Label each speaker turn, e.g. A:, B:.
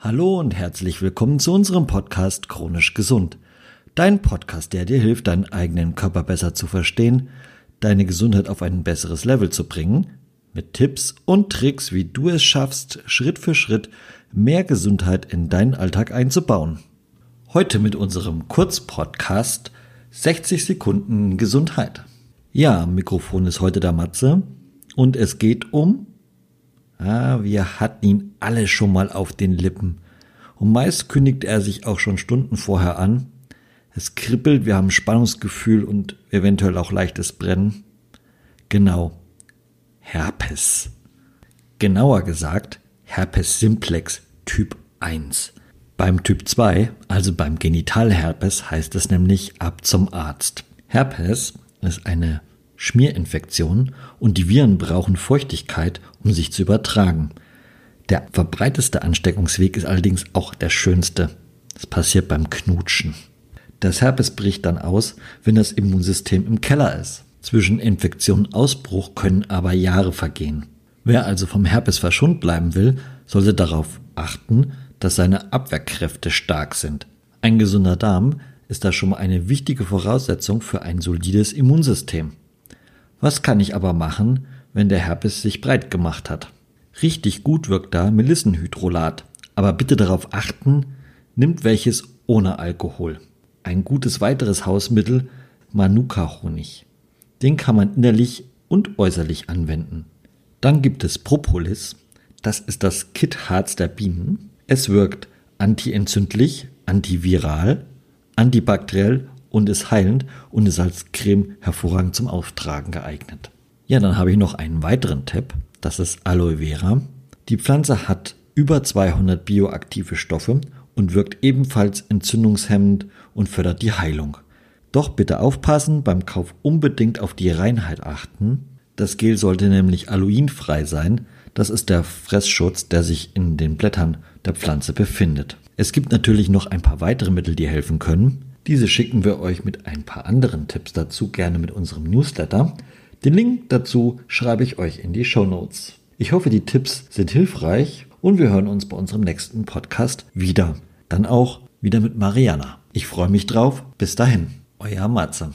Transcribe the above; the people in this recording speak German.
A: Hallo und herzlich willkommen zu unserem Podcast Chronisch Gesund. Dein Podcast, der dir hilft, deinen eigenen Körper besser zu verstehen, deine Gesundheit auf ein besseres Level zu bringen, mit Tipps und Tricks, wie du es schaffst, Schritt für Schritt mehr Gesundheit in deinen Alltag einzubauen. Heute mit unserem Kurzpodcast 60 Sekunden Gesundheit. Ja, Mikrofon ist heute der Matze und es geht um Ah, wir hatten ihn alle schon mal auf den Lippen. Und meist kündigt er sich auch schon Stunden vorher an. Es kribbelt, wir haben Spannungsgefühl und eventuell auch leichtes Brennen. Genau. Herpes. Genauer gesagt, Herpes simplex Typ 1. Beim Typ 2, also beim Genitalherpes, heißt es nämlich ab zum Arzt. Herpes ist eine Schmierinfektion und die Viren brauchen Feuchtigkeit, um sich zu übertragen. Der verbreiteste Ansteckungsweg ist allerdings auch der schönste. Das passiert beim Knutschen. Das Herpes bricht dann aus, wenn das Immunsystem im Keller ist. Zwischen Infektion und Ausbruch können aber Jahre vergehen. Wer also vom Herpes verschont bleiben will, sollte darauf achten, dass seine Abwehrkräfte stark sind. Ein gesunder Darm ist da schon mal eine wichtige Voraussetzung für ein solides Immunsystem. Was kann ich aber machen, wenn der Herpes sich breit gemacht hat? Richtig gut wirkt da Melissenhydrolat, aber bitte darauf achten, nimmt welches ohne Alkohol. Ein gutes weiteres Hausmittel Manuka-Honig. Den kann man innerlich und äußerlich anwenden. Dann gibt es Propolis, das ist das Kitharz der Bienen. Es wirkt antientzündlich, antiviral, antibakteriell und ist heilend und ist als Creme hervorragend zum Auftragen geeignet. Ja, dann habe ich noch einen weiteren Tipp. Das ist Aloe Vera. Die Pflanze hat über 200 bioaktive Stoffe und wirkt ebenfalls entzündungshemmend und fördert die Heilung. Doch bitte aufpassen, beim Kauf unbedingt auf die Reinheit achten. Das Gel sollte nämlich aloinfrei sein. Das ist der Fressschutz, der sich in den Blättern der Pflanze befindet. Es gibt natürlich noch ein paar weitere Mittel, die helfen können. Diese schicken wir euch mit ein paar anderen Tipps dazu gerne mit unserem Newsletter. Den Link dazu schreibe ich euch in die Show Notes. Ich hoffe, die Tipps sind hilfreich und wir hören uns bei unserem nächsten Podcast wieder. Dann auch wieder mit Mariana. Ich freue mich drauf. Bis dahin, euer Matze.